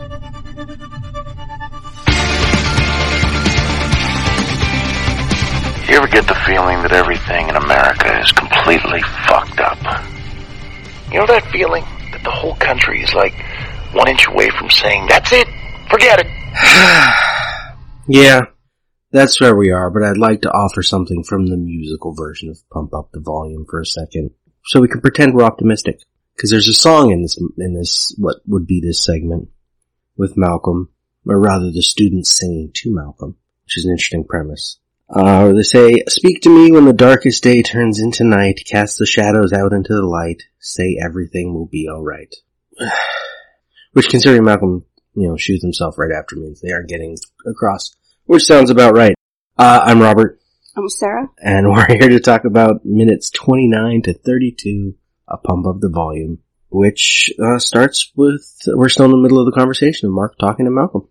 You ever get the feeling that everything in America is completely fucked up? You know that feeling that the whole country is like one inch away from saying, that's it, forget it. Yeah, that's where we are, but I'd like to offer something from the musical version of Pump Up the Volume for a second, so we can pretend we're optimistic. Cause there's a song in this, in this, what would be this segment, with Malcolm, or rather the students singing to Malcolm, which is an interesting premise. Uh, where they say, speak to me when the darkest day turns into night, cast the shadows out into the light, say everything will be alright. which considering Malcolm, you know, shoots himself right after means they aren't getting across. Which sounds about right. Uh, I'm Robert, I'm Sarah. and we're here to talk about minutes 29 to 32, a Pump Up the Volume, which uh, starts with, we're still in the middle of the conversation of Mark talking to Malcolm.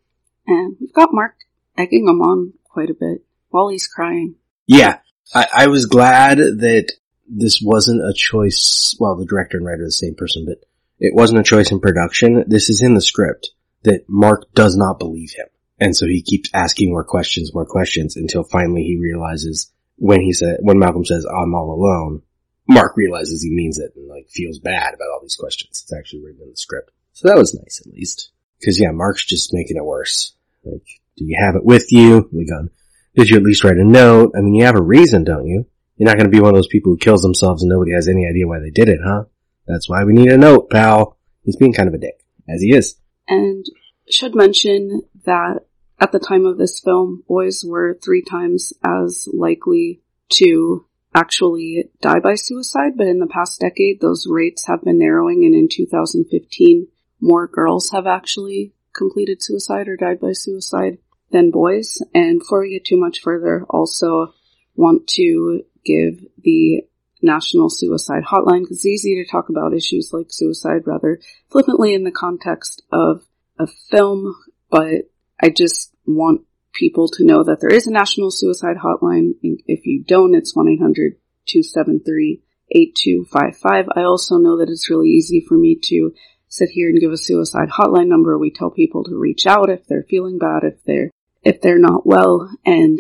And we've got Mark egging him on quite a bit while he's crying. Yeah, I, I was glad that this wasn't a choice. Well, the director and writer are the same person, but it wasn't a choice in production. This is in the script that Mark does not believe him, and so he keeps asking more questions, more questions until finally he realizes when he said when Malcolm says "I'm all alone." Mark realizes he means it and like feels bad about all these questions. It's actually written in the script, so that was nice at least. Because yeah, Mark's just making it worse. Like, do you have it with you? The gun. Um, did you at least write a note? I mean, you have a reason, don't you? You're not going to be one of those people who kills themselves and nobody has any idea why they did it, huh? That's why we need a note, pal. He's being kind of a dick, as he is. And should mention that at the time of this film, boys were three times as likely to actually die by suicide, but in the past decade, those rates have been narrowing, and in 2015, more girls have actually completed suicide or died by suicide than boys. And before we get too much further, also want to give the National Suicide Hotline because it's easy to talk about issues like suicide rather flippantly in the context of a film, but I just want people to know that there is a National Suicide Hotline. If you don't, it's 1-800-273-8255. I also know that it's really easy for me to sit here and give a suicide hotline number. We tell people to reach out if they're feeling bad, if they're if they're not well, and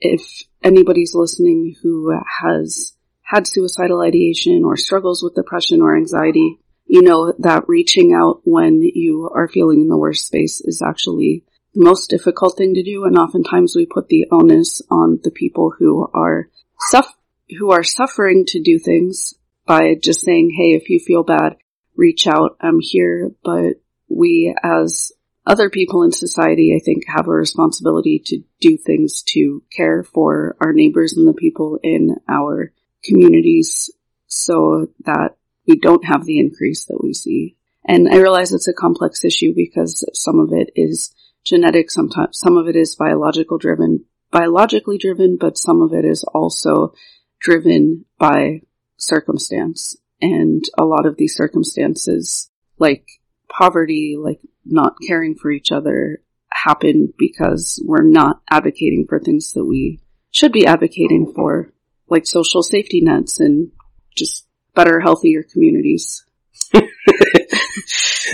if anybody's listening who has had suicidal ideation or struggles with depression or anxiety, you know that reaching out when you are feeling in the worst space is actually most difficult thing to do, and oftentimes we put the onus on the people who are suff- who are suffering to do things by just saying, "Hey, if you feel bad, reach out. I'm here." But we, as other people in society, I think, have a responsibility to do things to care for our neighbors and the people in our communities so that we don't have the increase that we see. And I realize it's a complex issue because some of it is genetic, sometimes some of it is biological driven, biologically driven, but some of it is also driven by circumstance. And a lot of these circumstances, like poverty, like not caring for each other, happen because we're not advocating for things that we should be advocating for, like social safety nets and just better, healthier communities.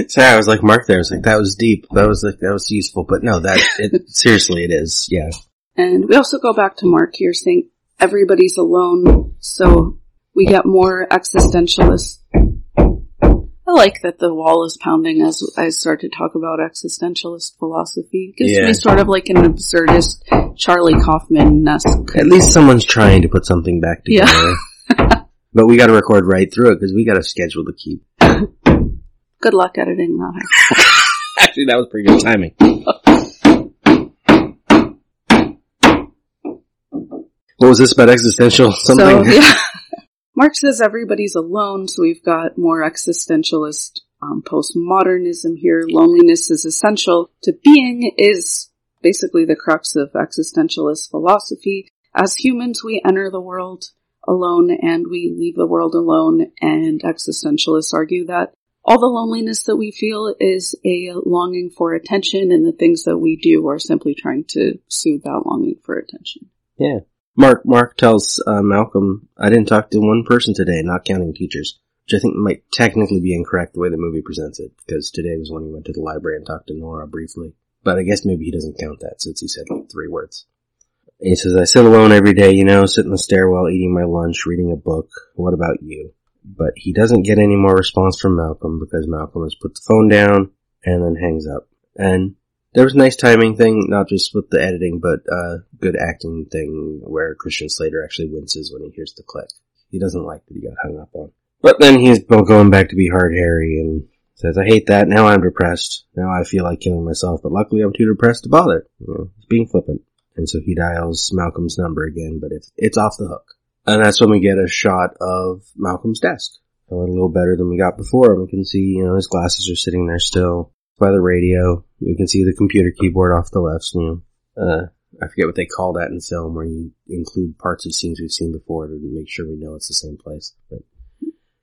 Sorry, I was like Mark there. I was like, that was deep. That was like, that was useful. But no, that, it, seriously, it is. Yeah. And we also go back to Mark here saying everybody's alone, so we get more existentialist. I like that the wall is pounding as I start to talk about existentialist philosophy. It gives Yeah. me sort of like an absurdist Charlie Kaufman-esque. At least someone's trying to put something back together. Yeah. but we got to record right through it because we got a schedule to keep. Good luck editing that. Actually, that was pretty good timing. What was this about existential something? So, yeah. Mark says everybody's alone, so we've got more existentialist um, postmodernism here. Loneliness is essential to being is basically the crux of existentialist philosophy. As humans, we enter the world alone and we leave the world alone, and existentialists argue that all the loneliness that we feel is a longing for attention, and the things that we do are simply trying to soothe that longing for attention. Yeah. Mark, Mark tells uh, Malcolm, I didn't talk to one person today, not counting teachers. which I think might technically be incorrect the way the movie presents it, because today was when he went to the library and talked to Nora briefly. But I guess maybe he doesn't count that since he said like three words. He says, I sit alone every day, you know, sit in the stairwell eating my lunch, reading a book. What about you? But he doesn't get any more response from Malcolm because Malcolm has put the phone down and then hangs up. And there was a nice timing thing, not just with the editing, but uh, good acting thing where Christian Slater actually winces when he hears the click. He doesn't like that he got hung up on. But then he's going back to be hard Harry and says, I hate that. Now I'm depressed. Now I feel like killing myself, but luckily I'm too depressed to bother. You know, he's being flippant. And so he dials Malcolm's number again, but it's, it's off the hook. And that's when we get a shot of Malcolm's desk. A little better than we got before. We can see, you know, his glasses are sitting there still by the radio. You can see the computer keyboard off the left. You know, uh, I forget what they call that in film, where you include parts of scenes we've seen before to make sure we know it's the same place. But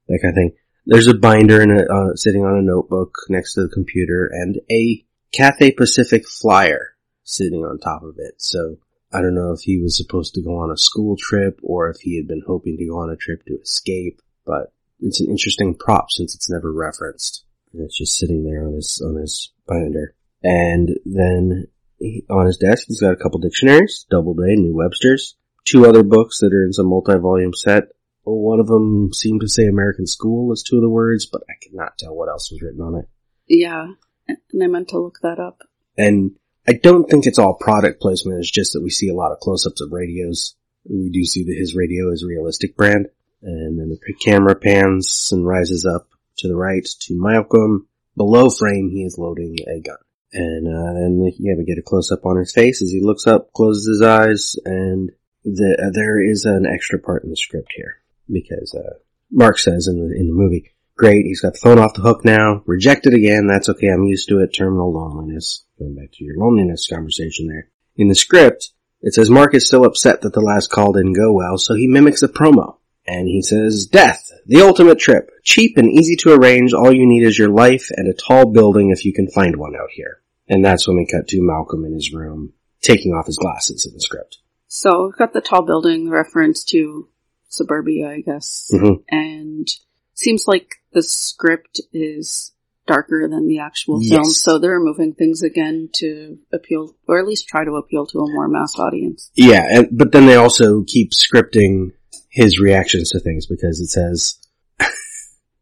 that kind of thing. There's a binder uh, sitting on a notebook next to the computer, and a Cathay Pacific flyer sitting on top of it. So I don't know if he was supposed to go on a school trip or if he had been hoping to go on a trip to escape, but it's an interesting prop since it's never referenced. And it's just sitting there on his, on his binder. And then he, on his desk, he's got a couple dictionaries, Doubleday, New Webster's, two other books that are in some multi-volume set. One of them seemed to say American School as two of the words, but I cannot tell what else was written on it. Yeah, and I meant to look that up. And I don't think it's all product placement. It's just that we see a lot of close-ups of radios. We do see that his radio is realistic brand. And then the camera pans and rises up to the right to Malcolm. Below frame, he is loading a gun. And uh, then yeah, we get a close up on his face as he looks up, closes his eyes, and the, uh, there is an extra part in the script here because uh, Mark says in the in the movie, "Great, he's got the phone off the hook now. Rejected again. That's okay. I'm used to it. Terminal loneliness. Going back to your loneliness conversation there. In the script, it says Mark is still upset that the last call didn't go well, so he mimics a promo. And he says, Death, the ultimate trip. Cheap and easy to arrange. All you need is your life and a tall building if you can find one out here. And that's when we cut to Malcolm in his room, taking off his glasses in the script. So we've got the tall building reference to suburbia, I guess. Mhm. And seems like the script is darker than the actual film, so they're moving things again to appeal, or at least try to appeal to a more mass audience. Yeah, and, but then they also keep scripting his reactions to things because it says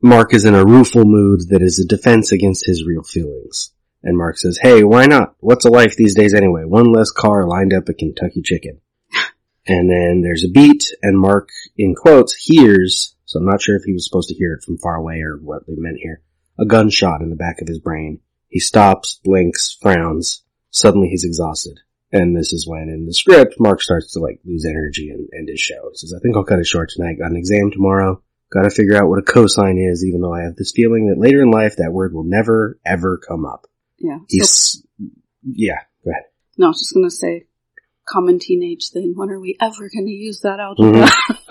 Mark is in a rueful mood that is a defense against his real feelings. And Mark says, hey, why not? What's a life these days anyway? One less car lined up at Kentucky Chicken. and then there's a beat and Mark, in quotes, hears, so I'm not sure if he was supposed to hear it from far away or what they meant here, a gunshot in the back of his brain. He stops, blinks, frowns. Suddenly he's exhausted. And this is when in the script, Mark starts to like lose energy and end his show. He says, I think I'll cut it short tonight. Got an exam tomorrow. Gotta figure out what a cosine is, even though I have this feeling that later in life that word will never, ever come up. Yeah. So, He's, yeah, go ahead. no, I was just gonna say, common teenage thing. When are we ever gonna use that algebra? Mm-hmm.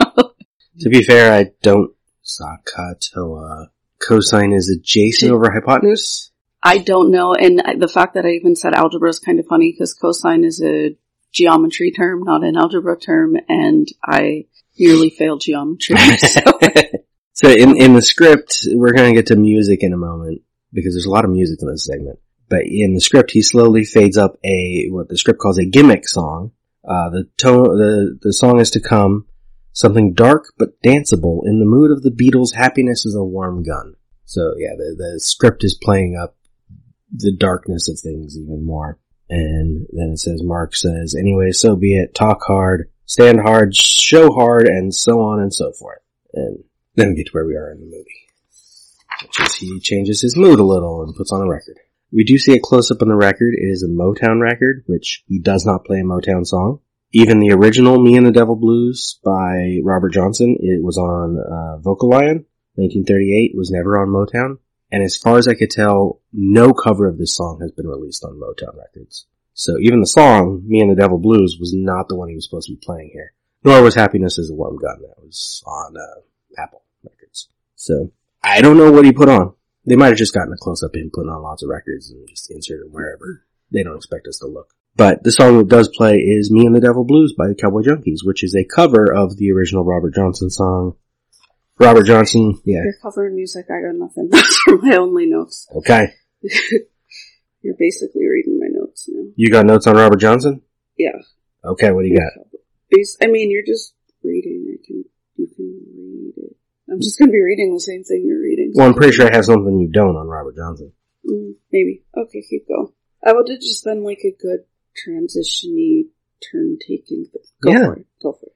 To be fair, I don't, SOHCAHTOA. Cosine is adjacent over hypotenuse? I don't know, and the fact that I even said algebra is kind of funny because cosine is a geometry term, not an algebra term, and I nearly failed geometry. so so in, in the script, we're gonna get to music in a moment, because there's a lot of music in this segment. But in the script, he slowly fades up a, what the script calls a gimmick song. Uh, the tone, the, the song is to come, something dark but danceable, in the mood of the Beatles, happiness is a warm gun. So yeah, the, the script is playing up the darkness of things even more. And then it says, Mark says, anyway, so be it, talk hard, stand hard, show hard, and so on and so forth. And then we get to where we are in the movie. Which is he changes his mood a little and puts on a record. We do see a close up on the record. It is a Motown record, which he does not play a Motown song. Even the original Me and the Devil Blues by Robert Johnson, it was on uh, Vocalion, 1938, was never on Motown. And as far as I could tell, no cover of this song has been released on Motown Records. So even the song, Me and the Devil Blues, was not the one he was supposed to be playing here. Nor was Happiness is a Warm Gun. That was on uh, Apple Records. So I don't know what he put on. They might have just gotten a close up him putting on lots of records and just inserted wherever. They don't expect us to look. But the song that does play is Me and the Devil Blues by the Cowboy Junkies, which is a cover of the original Robert Johnson song, Robert Johnson, yeah. You're covering music, I got nothing. Those are my only notes. Okay. You're basically reading my notes now. You got notes on Robert Johnson? Yeah. Okay, what do you got? Bas- I mean, you're just reading. I can, you can read it. I'm just gonna be reading the same thing you're reading. Well, I'm pretty sure I have something you don't on Robert Johnson. Mm, maybe. Okay, keep going. I would just been like a good transition-y, turn-taking. Go Yeah. for it. Go for it.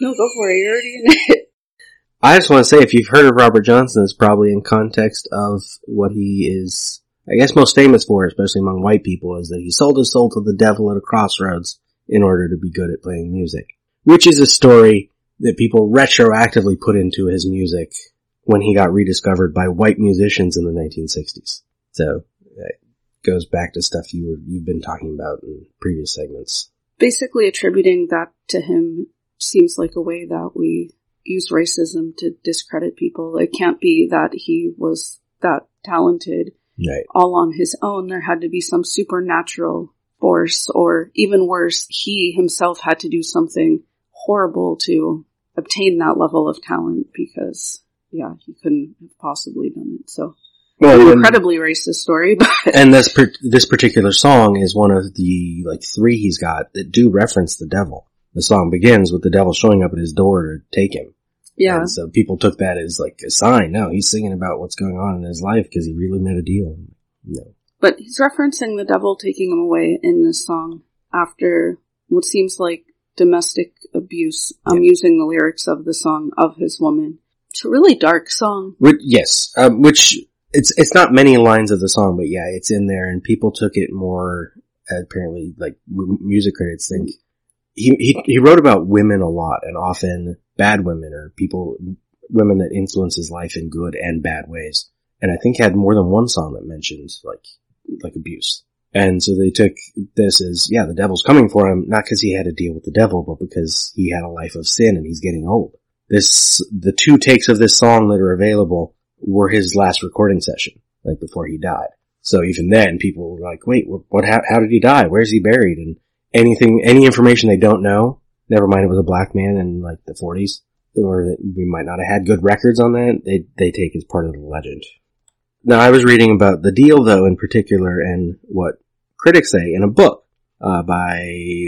No, go for it. You're already in it. I just want to say, if you've heard of Robert Johnson, it's probably in context of what he is, I guess, most famous for, especially among white people, is that he sold his soul to the devil at a crossroads in order to be good at playing music. Which is a story that people retroactively put into his music when he got rediscovered by white musicians in the 1960s. So, it goes back to stuff you were, you've been talking about in previous segments. Basically attributing that to him seems like a way that we use racism to discredit people. It can't be that he was that talented Right. all on his own. There had to be some supernatural force, or even worse, he himself had to do something horrible to obtain that level of talent because, yeah, he couldn't have possibly done it. So, Well, an incredibly racist story, but and this per- this particular song is one of the like three he's got that do reference the devil. The song begins with the devil showing up at his door to take him. yeah, And so people took that as like a sign. No, he's singing about what's going on in his life because he really made a deal. No. but he's referencing the devil taking him away in this song after what seems like domestic abuse. I'm using the lyrics of the song of his woman. It's a really dark song. Which, yes, um, which it's it's not many lines of the song, but yeah, it's in there, and people took it more apparently like music critics think. He he he wrote about women a lot, and often bad women or people women that influence his life in good and bad ways, and I think had more than one song that mentioned like like abuse. And so they took this as, yeah, the devil's coming for him, not because he had to deal with the devil, but because he had a life of sin and he's getting old. This the two takes of this song that are available were his last recording session, like before he died. So even then, people were like, "Wait, what? how, how did he die? Where's he buried?" And anything, any information they don't know. Never mind, it was a black man in like the 40s, or that we might not have had good records on that. They they take as part of the legend. Now, I was reading about the deal, though, in particular, and what critics say in a book uh, by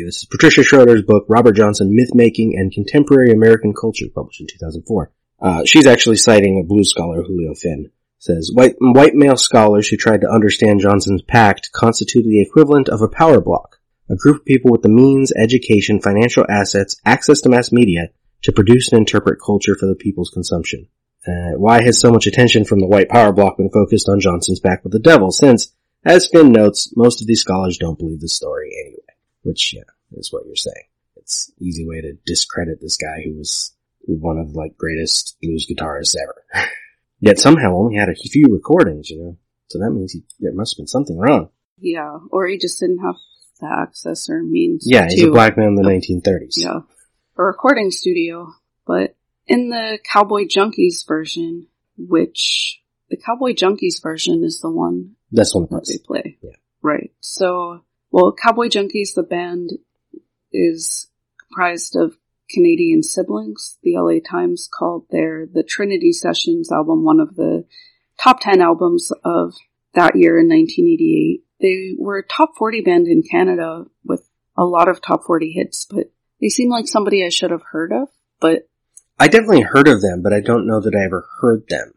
this is Patricia Schroeder's book, Robert Johnson: Myth Making and Contemporary American Culture, published in 2004. Uh, she's actually citing a blues scholar, Julio Finn. Says white white male scholars who tried to understand Johnson's pact constituted the equivalent of a power bloc, a group of people with the means, education, financial assets, access to mass media to produce and interpret culture for the people's consumption. Uh, why has so much attention from the white power bloc been focused on Johnson's pact with the devil? Since, as Finn notes, most of these scholars don't believe the story anyway. Which, yeah, is what you're saying. It's easy way to discredit this guy who was one of like greatest blues guitarists ever. Yet somehow only had a few recordings, you know. So that means he, there must have been something wrong. Yeah, or he just didn't have the access or means. Yeah, he's a black man in the 1930s. Yeah, a recording studio. But in the Cowboy Junkies version, which the Cowboy Junkies version is the one That's one that they play. Yeah. Right. So, well, Cowboy Junkies, the band, is comprised of Canadian siblings. The LA Times called their the Trinity Sessions album one of the top 10 albums of that year in 1988. They were a top 40 band in Canada with a lot of top 40 hits, but they seem like somebody I should have heard of, but I definitely heard of them, but I don't know that I ever heard them.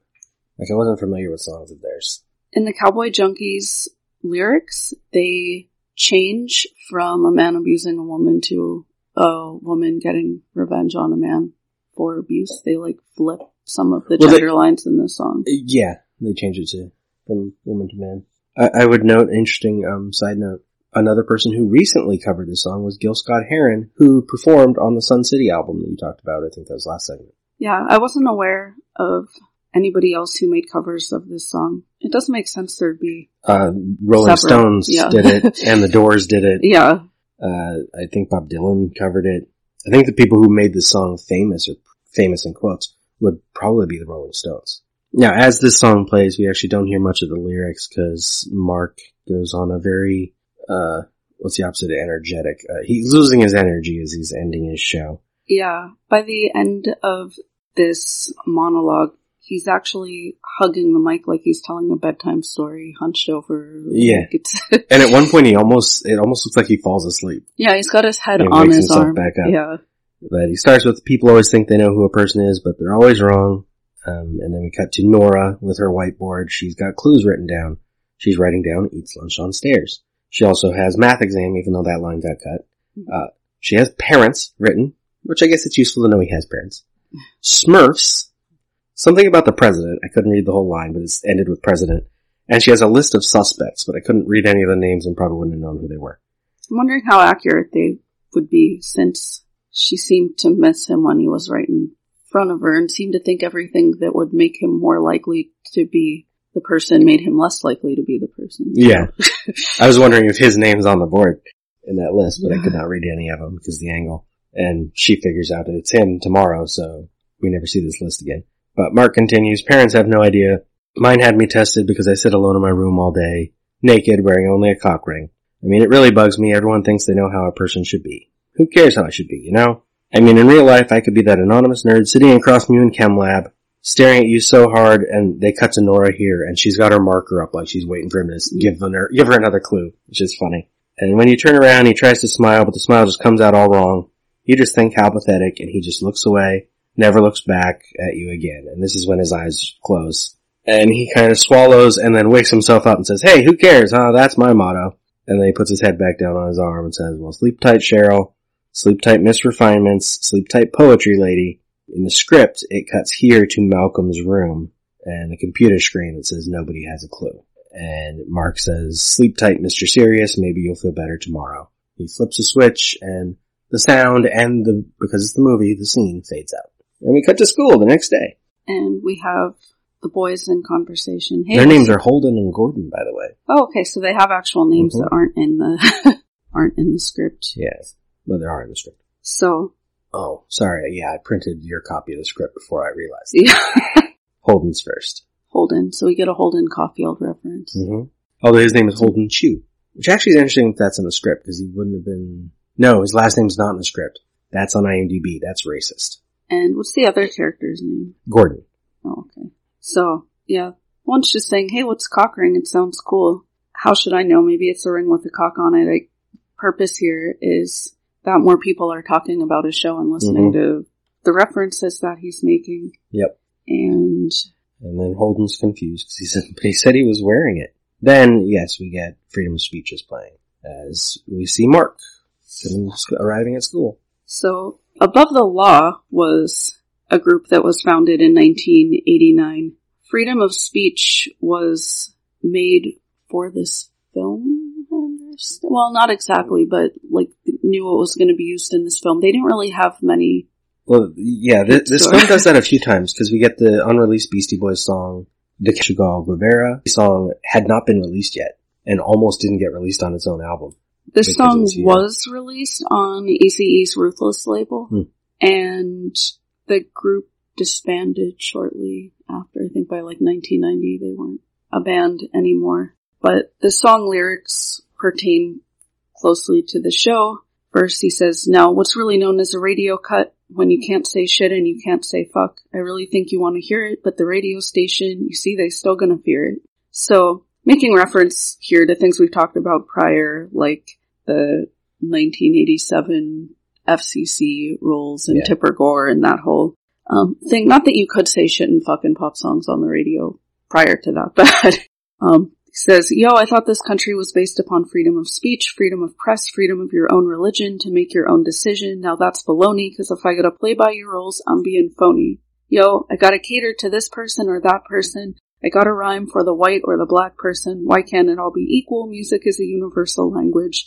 Like I wasn't familiar with songs of theirs. in the Cowboy Junkies lyrics, they change from a man abusing a woman to a woman getting revenge on a man for abuse. They like flip some of the Well, they- gender lines in the song. Yeah, they change it to from woman to man. I, I would note, interesting um, side note, another person who recently covered this song was Gil Scott-Heron, who performed on the Sun City album that you talked about. I think that was last segment. Yeah, I wasn't aware of anybody else who made covers of this song. It doesn't make sense there'd be. Uh, Rolling Several, Stones yeah. did it, and the Doors did it. Yeah, Uh, I think Bob Dylan covered it. I think the people who made the song famous, or famous in quotes, would probably be the Rolling Stones. Now, as this song plays, we actually don't hear much of the lyrics because Mark goes on a very, uh, what's the opposite of energetic? Uh, he's losing his energy as he's ending his show. yeah. By the end of this monologue, he's actually hugging the mic like he's telling a bedtime story, hunched over. Yeah. Like And at one point, he almost it almost looks like he falls asleep. yeah, he's got his head He on his arm. back up. Yeah. But he starts with people always think they know who a person is, but they're always wrong. Um, and then we cut to Nora with her whiteboard. She's got clues written down. She's writing down eats lunch on stairs. She also has math exam, even though that line got cut. Uh, she has parents written, which I guess it's useful to know he has parents. Smurfs. Something about the president. I couldn't read the whole line, but it's ended with president. And she has a list of suspects, but I couldn't read any of the names and probably wouldn't have known who they were. I'm wondering how accurate they would be since she seemed to miss him when he was right in front of her and seemed to think everything that would make him more likely to be the person made him less likely to be the person. Yeah. I was wondering if his name's on the board in that list, but I could not read any of them because the angle. And she figures out that it's him tomorrow, so we never see this list again. But Mark continues, parents have no idea. Mine had me tested because I sit alone in my room all day, naked, wearing only a cock ring. I mean, it really bugs me. Everyone thinks they know how a person should be. Who cares how I should be, you know? I mean, in real life, I could be that anonymous nerd sitting across from you in chem lab, staring at you so hard, and they cut to Nora here, and she's got her marker up like she's waiting for him to give her, give her another clue, which is funny. And when you turn around, he tries to smile, but the smile just comes out all wrong. You just think how pathetic, and he just looks away, never looks back at you again. And this is when his eyes close. And he kind of swallows and then wakes himself up and says, hey, who cares, huh? That's my motto. And then he puts his head back down on his arm and says, well, sleep tight, Cheryl. Sleep tight, Miss Refinements. Sleep tight, Poetry Lady. In the script, it cuts here to Malcolm's room and a computer screen that says nobody has a clue. And Mark says, sleep tight, Mr. Serious. Maybe you'll feel better tomorrow. He flips a switch and the sound and the, because it's the movie, the scene fades out. And we cut to school the next day. And we have the boys in conversation. Hey, Their names are Holden and Gordon, by the way. Oh, okay, so they have actual names Mhm. that aren't in the aren't in the script. Yes. Well, there are in the script. So Oh, sorry. Yeah, I printed your copy of the script before I realized. yeah, Holden's first. Holden. So we get a Holden Caulfield reference. Mm-hmm. Although his name is Holden Chu, which actually is interesting if that's in the script because he wouldn't have been. No, his last name's not in the script. That's on IMDb. That's racist. And what's the other character's name? Gordon. Oh, okay. So yeah, one's just saying, "Hey, what's cock ring? It sounds cool. How should I know? Maybe it's a ring with a cock on it." Like, purpose here is that more people are talking about his show and listening mm-hmm. to the references that he's making. Yep. And And then Holden's confused because he said, he said he was wearing it. Then, yes, we get Freedom of Speech is playing as we see Mark arriving at school. So, Above the Law was a group that was founded in 1989. Freedom of speech was made for this film. Well, not exactly, but like knew it was going to be used in this film. They didn't really have many. Well, yeah, this, this film does that a few times because we get the unreleased Beastie Boys song, the Chagall Guevara song had not been released yet and almost didn't get released on its own album. This song was released on Eazy-E's Ruthless label, Hmm. and the group disbanded shortly after. I think by like 1990 they weren't a band anymore. But the song lyrics pertain closely to the show. First he says, now what's really known as a radio cut when you can't say shit and you can't say fuck. I really think you want to hear it, but the radio station, you see, they still gonna fear it. So, making reference here to things we've talked about prior, like the 1987 FCC rules and Yeah. Tipper Gore and that whole um, thing. Not that you could say shit and fucking pop songs on the radio prior to that, but um, says, yo, I thought this country was based upon freedom of speech, freedom of press, freedom of your own religion to make your own decision. Now that's baloney, because if I gotta play by your rules, I'm being phony. Yo, I gotta cater to this person or that person. I got a rhyme for the white or the black person. Why can't it all be equal? Music is a universal language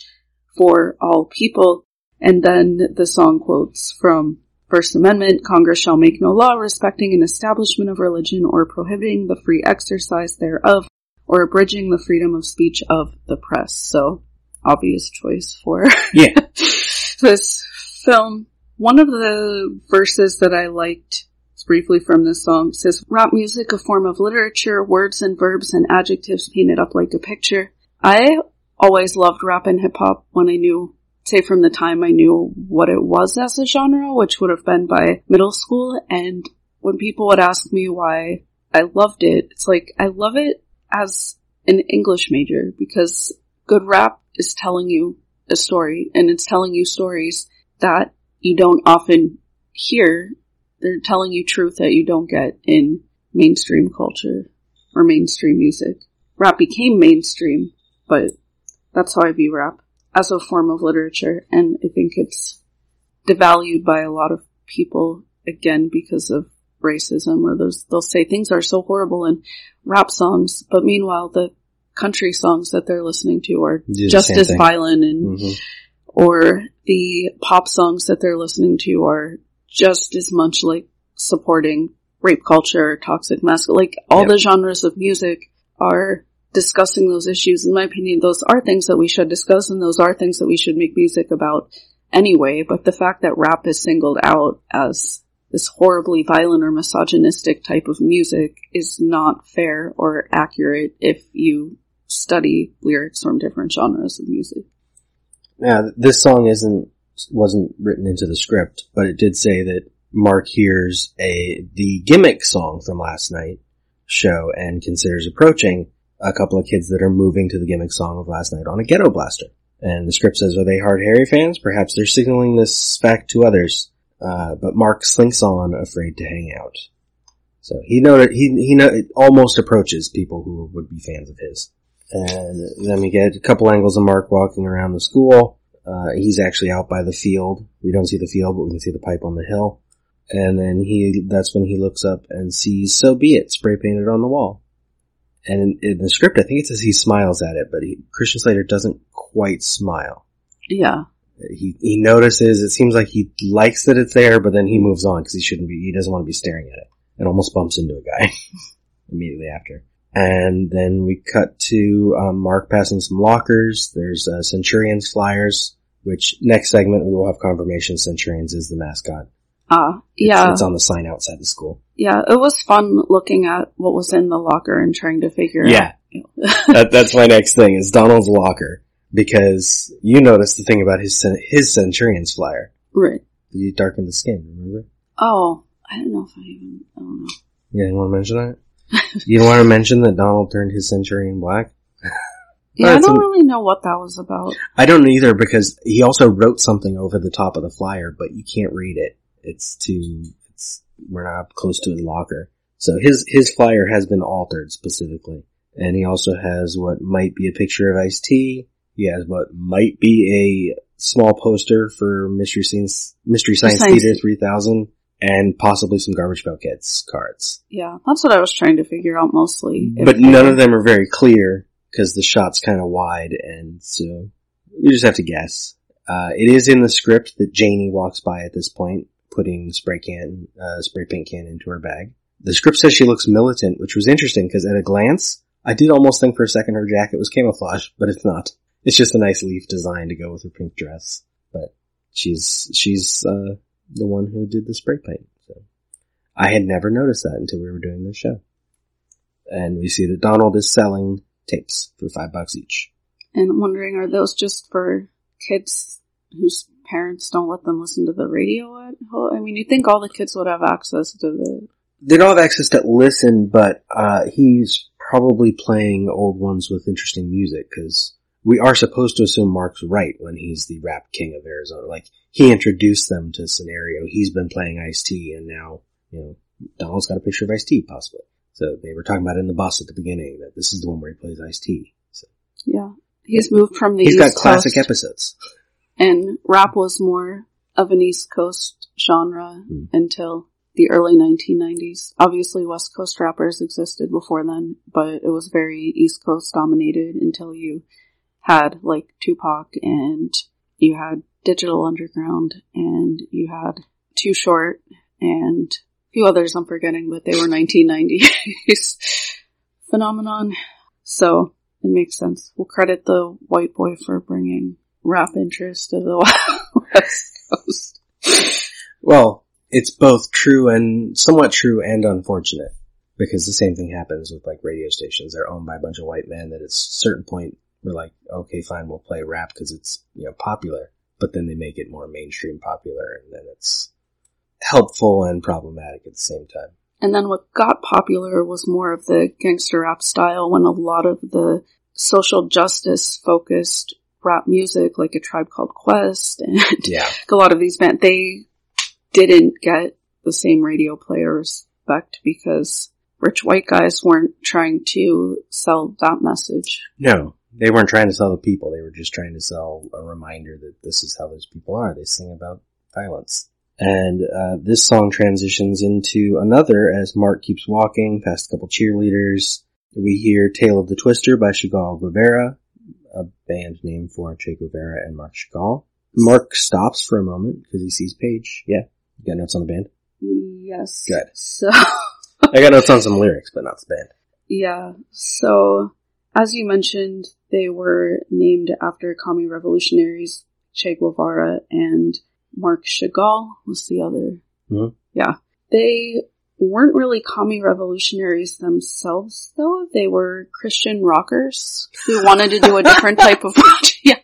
for all people. And then the song quotes from First Amendment, Congress shall make no law respecting an establishment of religion or prohibiting the free exercise thereof or abridging the freedom of speech of the press. So, obvious choice for Yeah. this film. One of the verses that I liked briefly from this song says, rap music, a form of literature, words and verbs and adjectives painted up like a picture. I always loved rap and hip hop when I knew, say from the time I knew what it was as a genre, which would have been by middle school. And when people would ask me why I loved it, it's like I love it as an English major because good rap is telling you a story and it's telling you stories that you don't often hear. They're telling you truth that you don't get in mainstream culture or mainstream music. Rap became mainstream, but that's how I view rap as a form of literature and I think it's devalued by a lot of people again because of racism or those they'll say things are so horrible in rap songs, but meanwhile the country songs that they're listening to are Do just as thing. violent and hmm or the pop songs that they're listening to are just as much like supporting rape culture, toxic masculinity, like all Yep. the genres of music are discussing those issues. In my opinion, those are things that we should discuss and those are things that we should make music about anyway. But the fact that rap is singled out as this horribly violent or misogynistic type of music is not fair or accurate if you study lyrics from different genres of music. Yeah, this song isn't wasn't written into the script, but it did say that Mark hears a the gimmick song from last night show and considers approaching a couple of kids that are moving to the gimmick song of last night on a ghetto blaster. And the script says, "Are they Hard Harry fans? Perhaps they're signaling this fact to others." Uh, but Mark slinks on, afraid to hang out. So he noted he he know, almost approaches people who would be fans of his. And then we get a couple angles of Mark walking around the school. Uh, he's actually out by the field. We don't see the field, but we can see the pipe on the hill. And then he, that's when he looks up and sees "So Be It" spray painted on the wall. And in, in the script, I think it says he smiles at it, but he, Christian Slater doesn't quite smile. Yeah. He he notices. It seems like he likes that it's there, but then he moves on because he shouldn't be. He doesn't want to be staring at it, and almost bumps into a guy immediately after. And then we cut to um, Mark passing some lockers. There's uh, Centurions flyers, which next segment we will have confirmation Centurions is the mascot. Ah, It's, yeah. it's on the sign outside the school. Yeah, it was fun looking at what was in the locker and trying to figure Yeah. out. that, that's my next thing is Donald's locker because you noticed the thing about his his Centurions flyer. right. He darkened the skin. Remember? Oh, I don't know if I even, I don't know. Yeah, you want to mention that? you want to mention that Donald turned his Centurion black? Yeah, I don't an- really know what that was about. I don't either because he also wrote something over the top of the flyer, but you can't read it. It's too, it's, we're not close to his locker. So his, his flyer has been altered specifically. And he also has what might be a picture of Ice-T. He has what might be a small poster for Mystery Science, Mystery Science, Science Theater Theater. 3000 and possibly some Garbage Pail Kids cards. Yeah, that's what I was trying to figure out mostly. But none of them are very clear because the shot's kind of wide, and so we just have to guess. Uh, it is in the script that Janie walks by at this point, putting spray can, uh, spray paint can into her bag. The script says she looks militant, which was interesting because at a glance, I did almost think for a second her jacket was camouflage, but it's not. It's just a nice leaf design to go with her pink dress. But she's she's uh, the one who did the spray paint. So I had never noticed that until we were doing this show and we see that Donald is selling tapes for five bucks each. And I'm wondering, are those just for kids whose parents don't let them listen to the radio at home? I mean, you think all the kids would have access to the, They don't have access to listen, but uh, he's probably playing old ones with interesting music because we are supposed to assume Mark's right when he's the rap king of Arizona. Like he introduced them to scenario. He's been playing Ice T, and now you know Donald's got a picture of Ice T possibly. So they were talking about in the bus at the beginning that this is the one where he plays Ice T. So yeah. He's moved from the he's East got classic Coast, episodes. and rap was more of an East Coast genre Hmm. until the early 1990s. Obviously, West Coast rappers existed before then, but it was very East Coast dominated until you had like Tupac and you had Digital Underground and you had Too Short and few others I'm forgetting, but they were 1990s phenomenon. So it makes sense. We'll credit the white boy for bringing rap interest to the West Coast. Well, it's both true and somewhat true and unfortunate because the same thing happens with like radio stations. They're owned by a bunch of white men that at a certain point we're like, okay, fine, we'll play rap because it's, you know, popular, but then they make it more mainstream popular and then it's, helpful and problematic at the same time. And then what got popular was more of the gangster rap style when a lot of the social justice focused rap music, like a tribe called Quest and Yeah. a lot of these bands, they didn't get the same radio play or respect because rich white guys weren't trying to sell that message. No, they weren't trying to sell the people. They were just trying to sell a reminder that this is how those people are. They sing about violence. And uh, this song transitions into another as Mark keeps walking past a couple cheerleaders. We hear Tale of the Twister by Chagall Guevara, a band name for Che Guevara and Marc Chagall. Mark stops for a moment because he sees Paige. Yeah, you got notes on the band? Yes. Good. So, I got notes on some lyrics, but not the band. yeah. So, as you mentioned, they were named after commie revolutionaries Che Guevara and Marc Chagall was the other. Mhm. Yeah. They weren't really commie revolutionaries themselves though. They were Christian rockers who wanted to do a different type of yeah.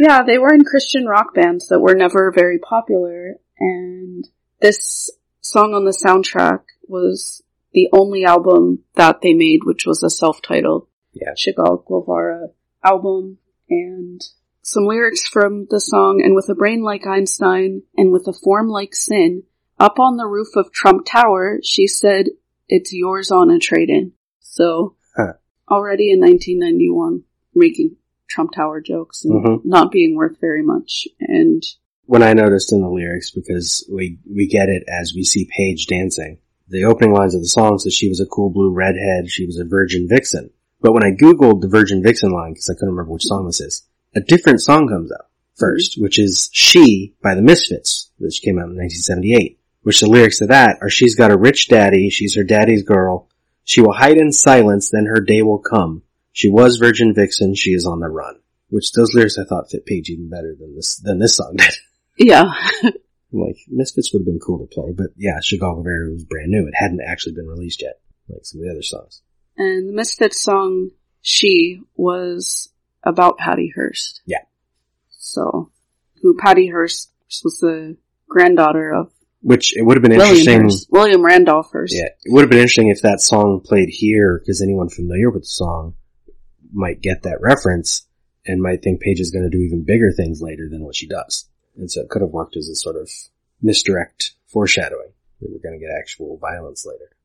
Yeah, they were in Christian rock bands that were never very popular and this song on the soundtrack was the only album that they made which was a self-titled Yeah. Chagall Guevara album and some lyrics from the song, and with a brain like Einstein and with a form like sin, up on the roof of Trump Tower, she said, it's yours on a trade-in. So, Huh. already in 1991, making Trump Tower jokes and Mhm. not being worth very much. And when I noticed in the lyrics because we we get it as we see Paige dancing. The opening lines of the song says she was a cool blue redhead, she was a virgin vixen. But when I googled the virgin vixen line because I couldn't remember which song this is, a different song comes out first, mm-hmm. which is "She" by the Misfits, which came out in 1978. Which the lyrics to that are "She's got a rich daddy, she's her daddy's girl. She will hide in silence, then her day will come. She was virgin vixen, she is on the run." Which those lyrics I thought fit Paige even better than this than this song did. yeah, Like, Misfits would have been cool to play, but yeah, Chagall Guevara was brand new. It hadn't actually been released yet, like some of the other songs. and the Misfits song, She, was about Patty Hearst. Yeah. So, who Patty Hearst was the granddaughter of Which, it would have been William interesting, Hearst, William Randolph Hearst. yeah, it would have been interesting if that song played here, because anyone familiar with the song might get that reference and might think Paige is going to do even bigger things later than what she does. And so it could have worked as a sort of misdirect foreshadowing that we're going to get actual violence later.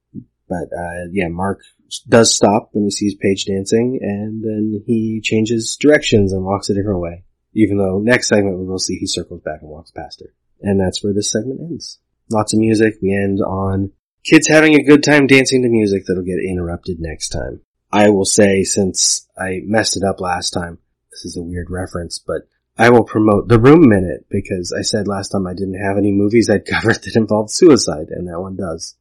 But, uh, yeah, Mark does stop when he sees Paige dancing and then he changes directions and walks a different way. Even though next segment we will see he circles back and walks past her. And that's where this segment ends. Lots of music. We end on kids having a good time dancing to music that'll get interrupted next time. I will say, since I messed it up last time, this is a weird reference, but I will promote the Room Minute because I said last time I didn't have any movies I'd covered that involved suicide, and that one does.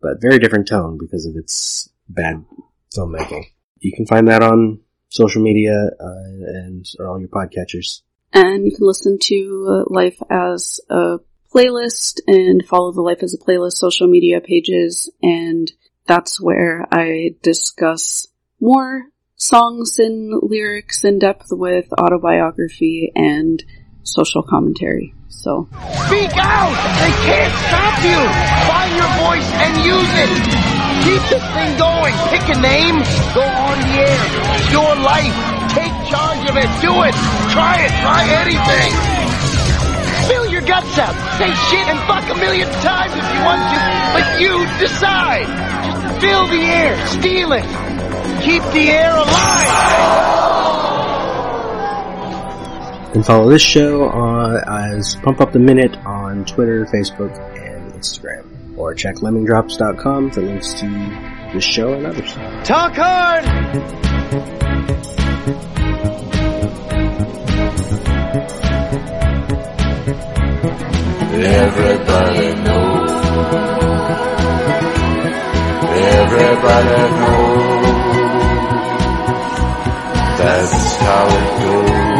But very different tone because of its bad filmmaking. You can find that on social media uh, and or all your podcatchers. And you can listen to uh, Life as a playlist and follow the Life as a playlist social media pages. And that's where I discuss more songs and lyrics in depth with autobiography and social commentary. So Speak out! They can't stop you! Find your voice and use it! Keep this thing going! Pick a name, go on the air. It's your life. Take charge of it. Do it! Try it! Try anything! Spill your guts out! Say shit and fuck a million times if you want to, but you decide! Just fill the air, steal it! Keep the air alive! Can follow this show on, as Pump Up the Minute on Twitter, Facebook, and Instagram. Or check lemmingdrops.com for links to this show and others. Talk hard! Everybody knows. Everybody knows. That's how it goes.